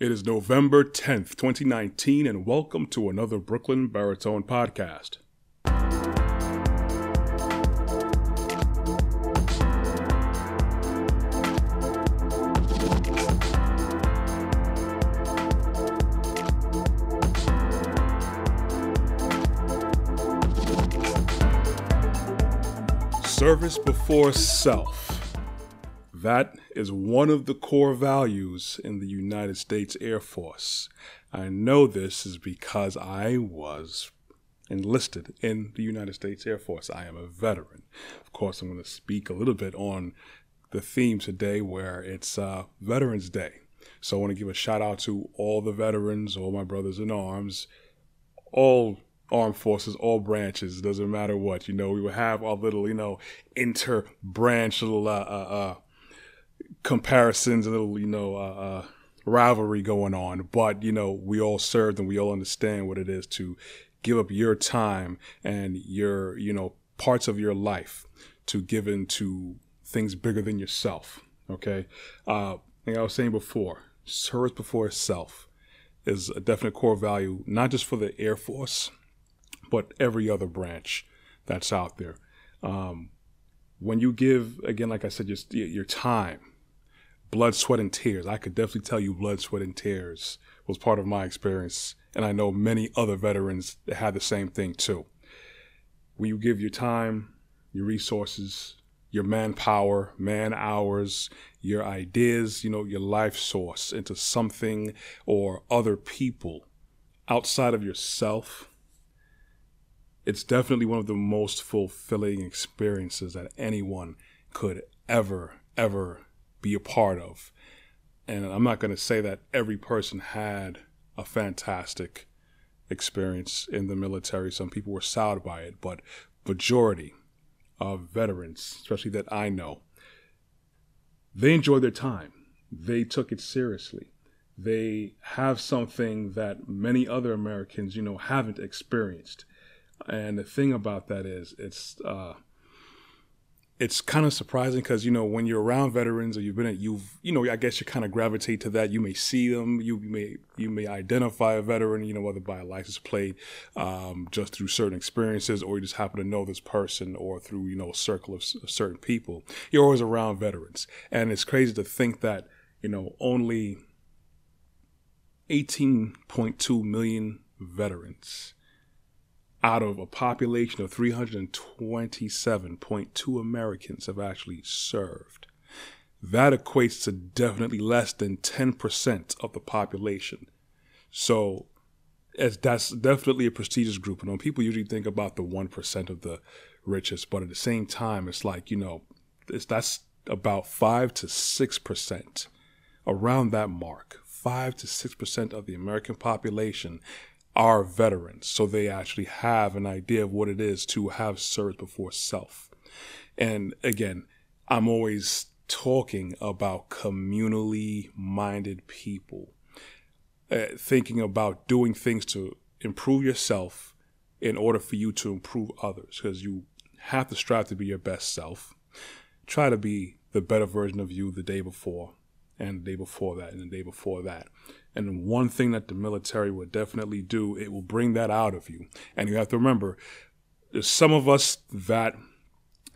It is November 10th, 2019, and welcome to another Brooklyn Baritone podcast. Service before self. That is one of the core values in the United States Air Force. I know this is because I was enlisted in the United States Air Force. I am a veteran. Of course, I'm going to speak a little bit on the theme today where it's uh, Veterans Day. So I want to give a shout out to all the veterans, all my brothers in arms, all armed forces, all branches, doesn't matter what, you know, we will have our little, you know, inter branch little, uh, uh, uh, comparisons, a little, you know, uh, uh, rivalry going on. But, you know, we all served and we all understand what it is to give up your time and your, you know, parts of your life to give into things bigger than yourself. Okay. Uh, like I was saying before, service before self is a definite core value, not just for the Air Force, but every other branch that's out there. Um, when you give, again, like I said, just your time, blood, sweat, and tears, I could definitely tell you blood, sweat, and tears was part of my experience. And I know many other veterans that had the same thing too. When you give your time, your resources, your manpower, man hours, your ideas, you know, your life source into something or other people outside of yourself, it's definitely one of the most fulfilling experiences that anyone could ever, ever be a part of. And I'm not going to say that every person had a fantastic experience in the military. Some people were soured by it, but majority of veterans, especially that I know, they enjoyed their time. They took it seriously. They have something that many other Americans, you know, haven't experienced. And the thing about that is, it's uh, it's kind of surprising because you know when you're around veterans or you've been at you've you know I guess you kind of gravitate to that. You may see them, you may you may identify a veteran, you know whether by a license plate, um, just through certain experiences, or you just happen to know this person, or through you know a circle of, of certain people. You're always around veterans, and it's crazy to think that you know only 18.2 million veterans out of a population of 327.2 Americans have actually served. That equates to definitely less than 10% of the population. So as that's definitely a prestigious group. And when people usually think about the 1% of the richest, but at the same time, it's like, you know, it's, that's about 5 to 6%, around that mark. 5 to 6% of the American population are veterans, so they actually have an idea of what it is to have served before self. And again, I'm always talking about communally minded people, uh, thinking about doing things to improve yourself in order for you to improve others, because you have to strive to be your best self. Try to be the better version of you the day before, and the day before that, and the day before that. And one thing that the military will definitely do, it will bring that out of you. And you have to remember, there's some of us that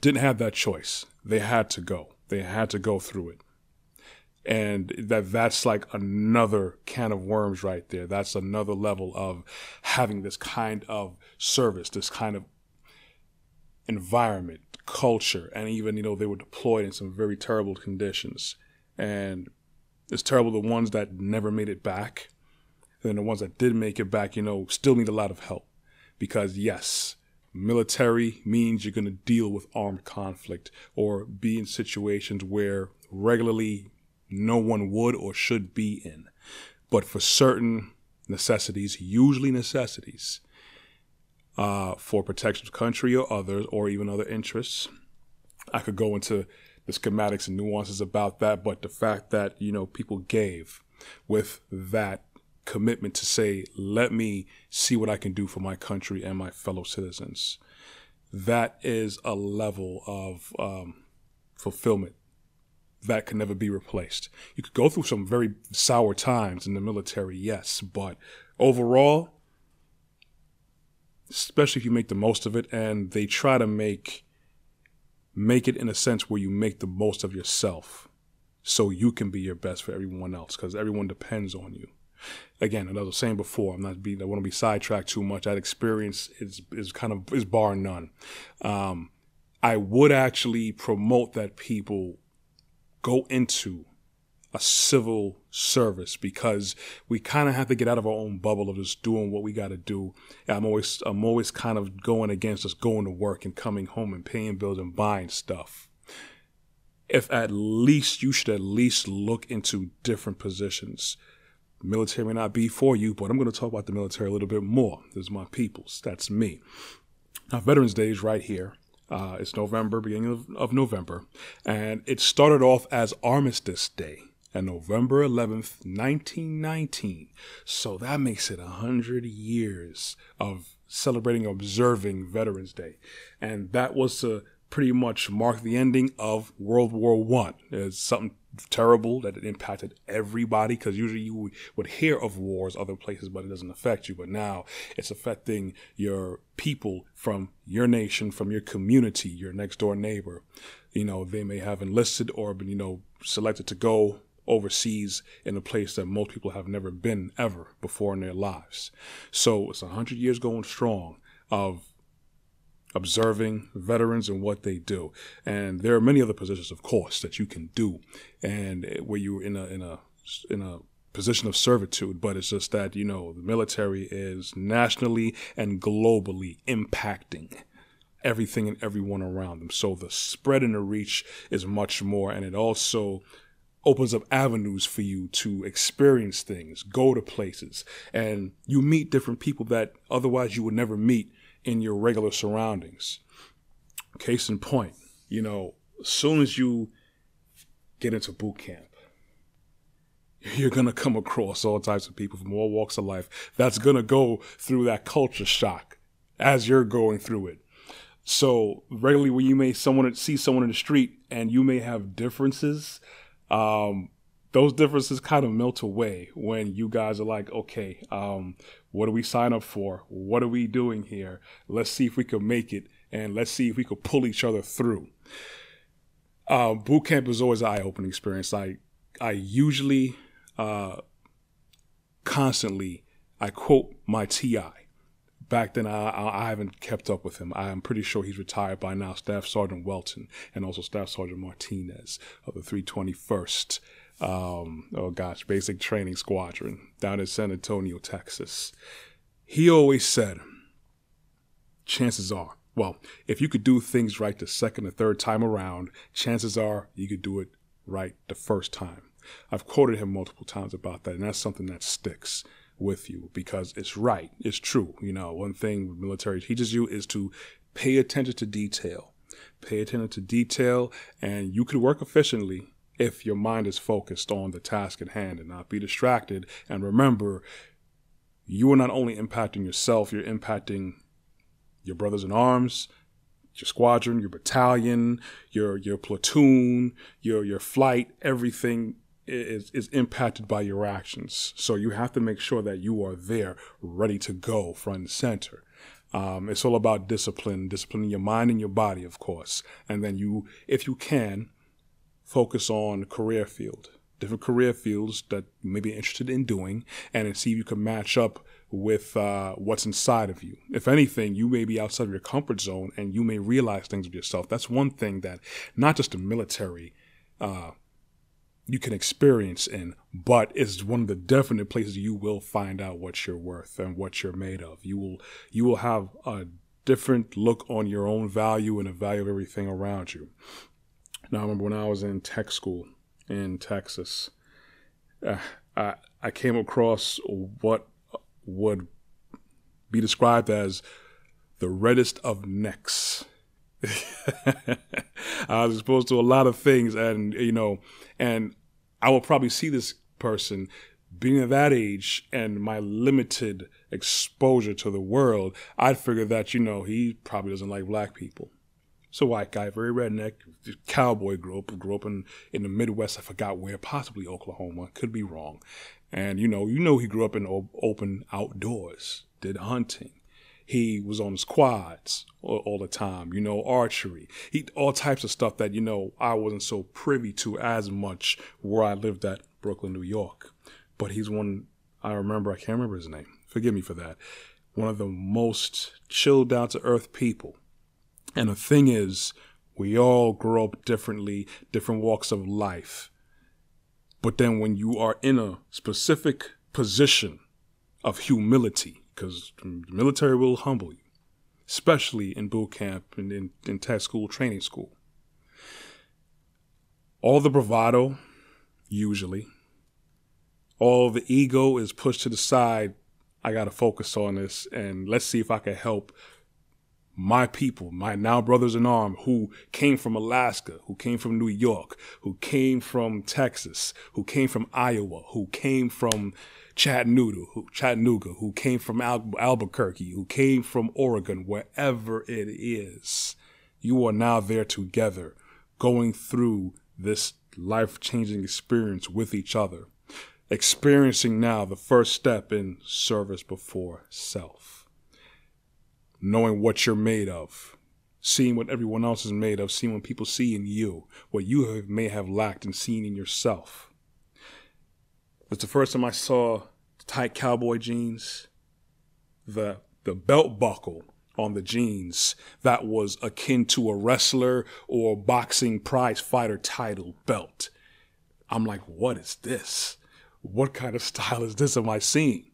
didn't have that choice. They had to go. They had to go through it. And that that's like another can of worms right there. That's another level of having this kind of service, this kind of environment, culture, and even, you know, they were deployed in some very terrible conditions. And it's terrible the ones that never made it back. And then the ones that did make it back, you know, still need a lot of help. Because yes, military means you're going to deal with armed conflict or be in situations where regularly no one would or should be in. But for certain necessities, usually necessities, uh, for protection of country or others, or even other interests, I could go into the schematics and nuances about that, but the fact that, you know, people gave with that commitment to say, let me see what I can do for my country and my fellow citizens. That is a level of um, fulfillment that can never be replaced. You could go through some very sour times in the military, yes, but overall, especially if you make the most of it, and they try to make make it in a sense where you make the most of yourself, so you can be your best for everyone else, because everyone depends on you. Again, as I was saying before, I'm not being I want to be sidetracked too much. That experience is is kind of is bar none. Um, I would actually promote that people go into a civil service because we kind of have to get out of our own bubble of just doing what we got to do. I'm always I'm always kind of going against just going to work and coming home and paying bills and buying stuff. If at least you should at least look into different positions. Military may not be for you, but I'm going to talk about the military a little bit more. This is my people's. That's me. Now, Veterans Day is right here. Uh, it's November, beginning of, of November, and it started off as Armistice Day on November 11th, 1919. So that makes it 100 years of celebrating, observing Veterans Day. And that was to pretty much mark the ending of World War One. It's something terrible that it impacted everybody because usually you would hear of wars other places, but it doesn't affect you. But now it's affecting your people from your nation, from your community, your next door neighbor. You know, they may have enlisted or been, you know, selected to go overseas in a place that most people have never been ever before in their lives. So it's a hundred years going strong of observing veterans and what they do. And there are many other positions, of course, that you can do, and where you're in a in a in a position of servitude, but it's just that you know the military is nationally and globally impacting everything and everyone around them. So the spread and the reach is much more, and it also opens up avenues for you to experience things, go to places, and you meet different people that otherwise you would never meet in your regular surroundings. Case in point, you know, as soon as you get into boot camp, you're going to come across all types of people from all walks of life that's going to go through that culture shock as you're going through it. So regularly when you may someone see someone in the street and you may have differences, um, those differences kind of melt away when you guys are like, okay, um, what do we sign up for? What are we doing here? Let's see if we can make it, and let's see if we could pull each other through. Uh, boot camp is always an eye-opening experience. I I usually, uh, constantly, I quote my TI. Back then, I, I haven't kept up with him. I'm pretty sure he's retired by now. Staff Sergeant Welton and also Staff Sergeant Martinez of the 321st um, oh gosh, Basic Training Squadron down in San Antonio, Texas. He always said, chances are, well, if you could do things right the second or third time around, chances are you could do it right the first time. I've quoted him multiple times about that, and that's something that sticks with you because it's right, it's true. You know, one thing military teaches you is to pay attention to detail. Pay attention to detail, and you could work efficiently if your mind is focused on the task at hand and not be distracted. And remember, you are not only impacting yourself, you're impacting your brothers in arms, your squadron, your battalion, your your platoon, your your flight, everything is is impacted by your actions. So you have to make sure that you are there, ready to go, front and center. Um, it's all about discipline, disciplining your mind and your body, of course. And then you, if you can, focus on career field, different career fields that you may be interested in doing, and see if you can match up with uh, what's inside of you. If anything, you may be outside of your comfort zone and you may realize things of yourself. That's one thing that not just the military uh, you can experience in, but it's one of the definite places you will find out what you're worth and what you're made of. You will you will have a different look on your own value and the value of everything around you. Now, I remember when I was in tech school in Texas, uh, I, I came across what would be described as the reddest of necks. I was exposed to a lot of things, and you know, and I will probably see this person being of that age and my limited exposure to the world. I'd figure that you know he probably doesn't like black people. So white guy, very redneck, cowboy. Grew up, grew up in, in the Midwest. I forgot where, possibly Oklahoma. Could be wrong. And you know, you know, he grew up in open outdoors, did hunting. He was on his quads all, all, the time, you know, archery, he all types of stuff that you know I wasn't so privy to as much where I lived at Brooklyn, New York. But he's one I remember. I can't remember his name. Forgive me for that. One of the most chilled down to earth people. And the thing is, we all grow up differently, different walks of life. But then when you are in a specific position of humility, because the military will humble you, especially in boot camp and in, in tech school, training school. All the bravado, usually, all the ego is pushed to the side. I got to focus on this and let's see if I can help my people, my now brothers in arms who came from Alaska, who came from New York, who came from Texas, who came from Iowa, who came from Chattanooga, who, Chattanooga, who came from Al- Albuquerque, who came from Oregon, wherever it is. You are now there together, going through this life changing experience with each other, experiencing now the first step in service before self knowing what you're made of, seeing what everyone else is made of, seeing what people see in you, what you have, may have lacked and seen in yourself. It's the first time I saw tight cowboy jeans, the the belt buckle on the jeans that was akin to a wrestler or boxing prize fighter title belt. I'm like, what is this? What kind of style is this am I seeing?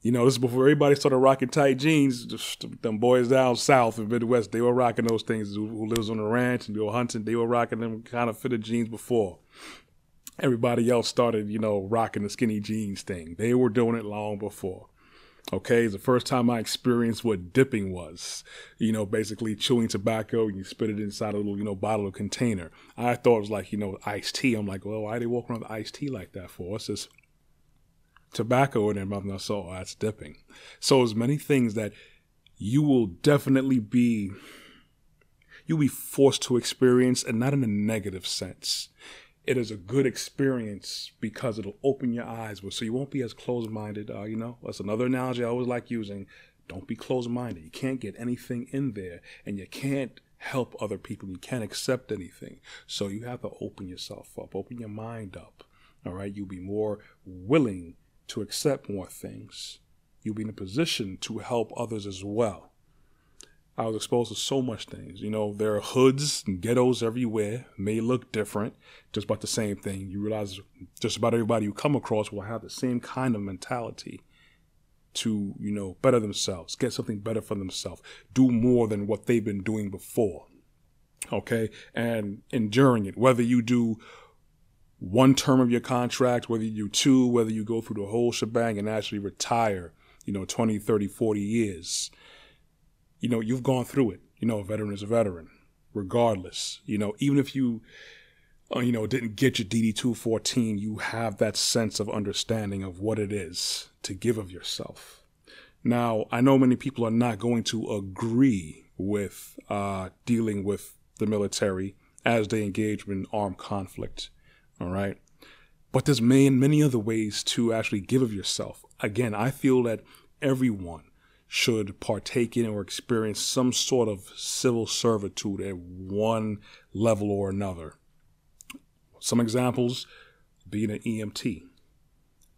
You know, this is before everybody started rocking tight jeans. Just them boys down south in Midwest, they were rocking those things. Who lives on the ranch and go hunting, they were rocking them kind of fitted jeans before. Everybody else started, you know, rocking the skinny jeans thing. They were doing it long before. Okay, it's the first time I experienced what dipping was. You know, basically chewing tobacco and you spit it inside a little, you know, bottle or container. I thought it was like, you know, iced tea. I'm like, well, why are they walking around with iced tea like that for? What's this tobacco in their mouth. Now, so oh, that's dipping. So as many things that you will definitely be, you'll be forced to experience, and not in a negative sense. It is a good experience because it'll open your eyes, so you won't be as closed-minded. Uh, you know, that's another analogy I always like using. Don't be closed-minded. You can't get anything in there, and you can't help other people. You can't accept anything. So you have to open yourself up, open your mind up. All right, you'll be more willing to accept more things. You'll be in a position to help others as well. I was exposed to so much things. You know, there are hoods and ghettos everywhere, may look different, just about the same thing. You realize just about everybody you come across will have the same kind of mentality to, you know, better themselves, get something better for themselves, do more than what they've been doing before. Okay? And enduring it, whether you do one term of your contract, whether you do two, whether you go through the whole shebang and actually retire, you know, 20, 30, 40 years. You know, you've gone through it. You know, a veteran is a veteran, regardless. You know, even if you, uh, you know, didn't get your DD 214, you have that sense of understanding of what it is to give of yourself. Now, I know many people are not going to agree with uh, dealing with the military as they engage in armed conflict. All right. But there's many, many other ways to actually give of yourself. Again, I feel that everyone should partake in or experience some sort of civil servitude at one level or another. Some examples being an EMT,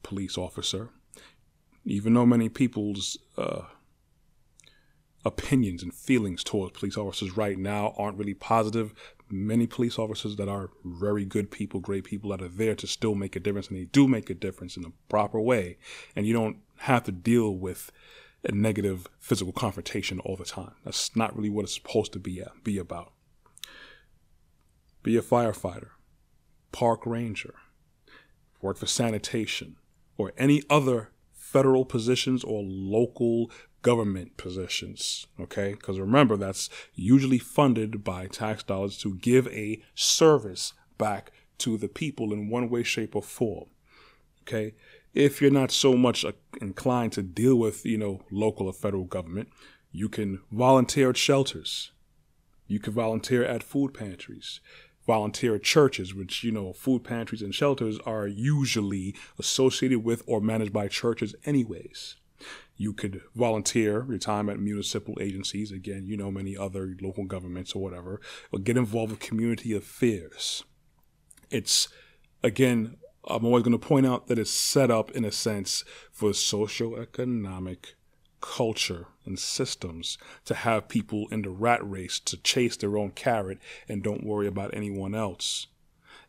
police officer. Even though many people's uh, opinions and feelings towards police officers right now aren't really positive, many police officers that are very good people, great people that are there to still make a difference, and they do make a difference in a proper way. And you don't have to deal with a negative physical confrontation all the time. That's not really what it's supposed to be, be about. Be a firefighter, park ranger, work for sanitation, or any other federal positions or local government positions. Okay. Because remember, that's usually funded by tax dollars to give a service back to the people in one way, shape, or form. Okay. If you're not so much uh, inclined to deal with, you know, local or federal government, you can volunteer at shelters. You can volunteer at food pantries, volunteer at churches, which, you know, food pantries and shelters are usually associated with or managed by churches, anyways. You could volunteer your time at municipal agencies, again, you know, many other local governments or whatever, or get involved with community affairs. It's, again, Um, I'm always going to point out that it's set up in a sense for socioeconomic culture and systems to have people in the rat race to chase their own carrot and don't worry about anyone else.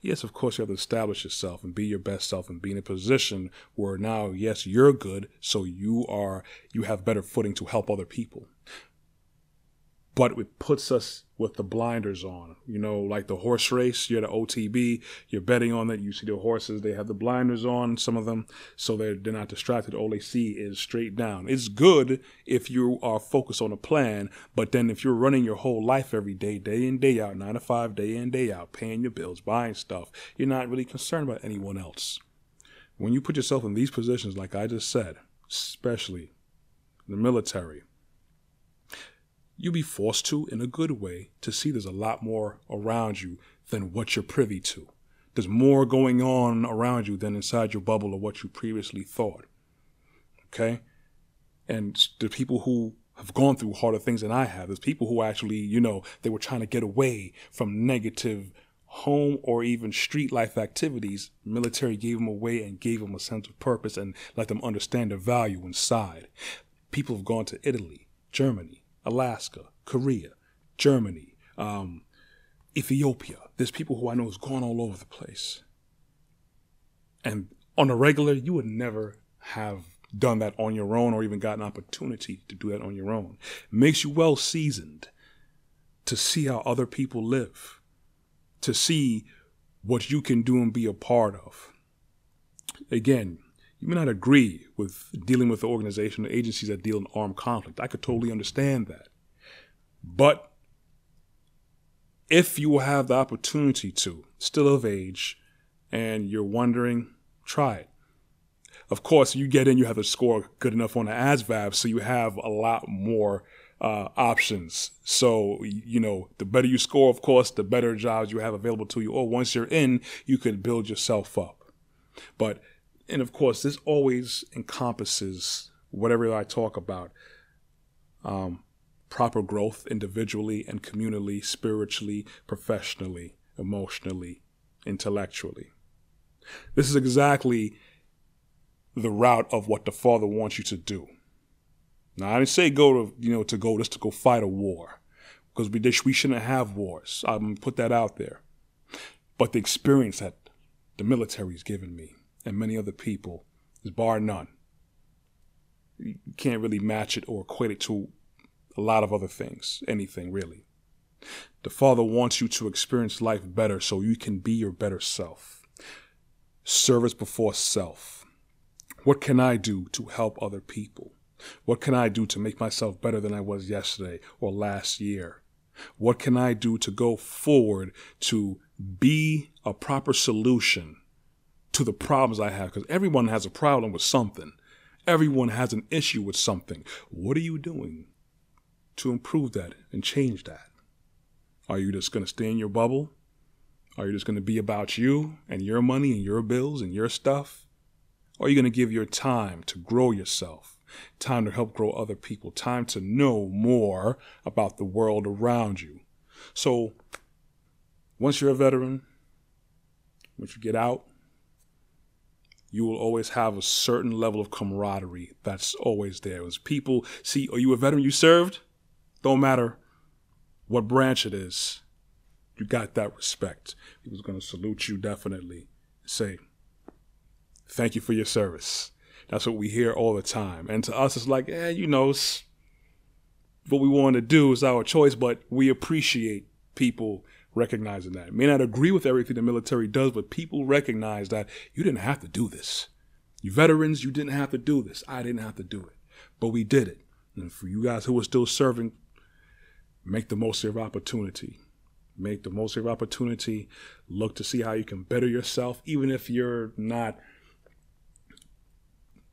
Yes, of course, you have to establish yourself and be your best self and be in a position where now, yes, you're good, so you are, you have better footing to help other people but it puts us with the blinders on. You know, like the horse race, you're the OTB, you're betting on that. You see the horses, they have the blinders on, some of them, so they're, they're not distracted. All they see is straight down. It's good if you are focused on a plan, but then if you're running your whole life every day, day in, day out, nine to five, day in, day out, paying your bills, buying stuff, you're not really concerned about anyone else. When you put yourself in these positions, like I just said, especially the military, you'll be forced to, in a good way, to see there's a lot more around you than what you're privy to. There's more going on around you than inside your bubble of what you previously thought. Okay? And the people who have gone through harder things than I have, there's people who actually, you know, they were trying to get away from negative home or even street life activities. Military gave them away and gave them a sense of purpose and let them understand the value inside. People have gone to Italy, Germany, Alaska, Korea, Germany, um, Ethiopia. There's people who I know has gone all over the place. And on a regular, you would never have done that on your own or even got an opportunity to do that on your own. It makes you well seasoned to see how other people live, to see what you can do and be a part of. Again, you may not agree with dealing with the organization or agencies that deal in armed conflict. I could totally understand that. But if you will have the opportunity to, still of age, and you're wondering, try it. Of course, you get in, you have a score good enough on the ASVAB, so you have a lot more uh, options. So, you know, the better you score, of course, the better jobs you have available to you. Or once you're in, you could build yourself up. But and of course, this always encompasses whatever I talk about um, proper growth individually and communally, spiritually, professionally, emotionally, intellectually. This is exactly the route of what the Father wants you to do. Now, I didn't say go to, you know, to go just to go fight a war because we, we shouldn't have wars. I'm going to put that out there. But the experience that the military's given me, and many other people is bar none. You can't really match it or equate it to a lot of other things, anything really. The Father wants you to experience life better so you can be your better self. Service before self. What can I do to help other people? What can I do to make myself better than I was yesterday or last year? What can I do to go forward to be a proper solution to the problems I have because everyone has a problem with something. Everyone has an issue with something. What are you doing to improve that and change that? Are you just going to stay in your bubble? Are you just going to be about you and your money and your bills and your stuff? Or are you going to give your time to grow yourself, time to help grow other people, time to know more about the world around you? So, once you're a veteran, once you get out, you will always have a certain level of camaraderie that's always there. As people see, are you a veteran you served? Don't matter what branch it is, you got that respect. People's going to salute you definitely. Say, thank you for your service. That's what we hear all the time. And to us, it's like, eh, you know, what we want to do is our choice, but we appreciate people recognizing that. May not agree with everything the military does, but people recognize that you didn't have to do this. You veterans, you didn't have to do this. I didn't have to do it. But we did it. And for you guys who are still serving, make the most of your opportunity. Make the most of your opportunity. Look to see how you can better yourself, even if you're not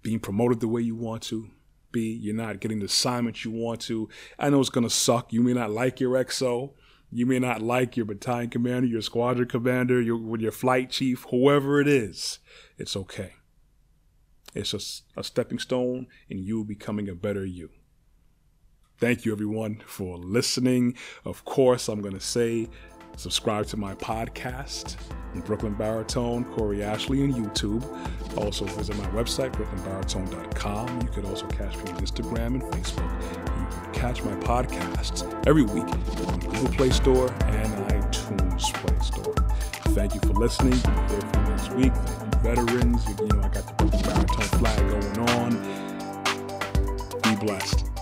being promoted the way you want to be. You're not getting the assignment you want to. I know it's going to suck. You may not like your XO You may not like your battalion commander, your squadron commander, your, your flight chief, whoever it is. It's okay. It's just a stepping stone in you becoming a better you. Thank you, everyone, for listening. Of course, I'm going to say Subscribe to my podcast, Brooklyn Baritone, Corey Ashley, and YouTube. Also, visit my website, brooklynbaritone.com. You could also catch me on Instagram and Facebook. You can catch my podcasts every week on Google Play Store and iTunes Play Store. Thank you for listening. We'll next week. veterans. You know, I got the Brooklyn Baritone flag going on. Be blessed.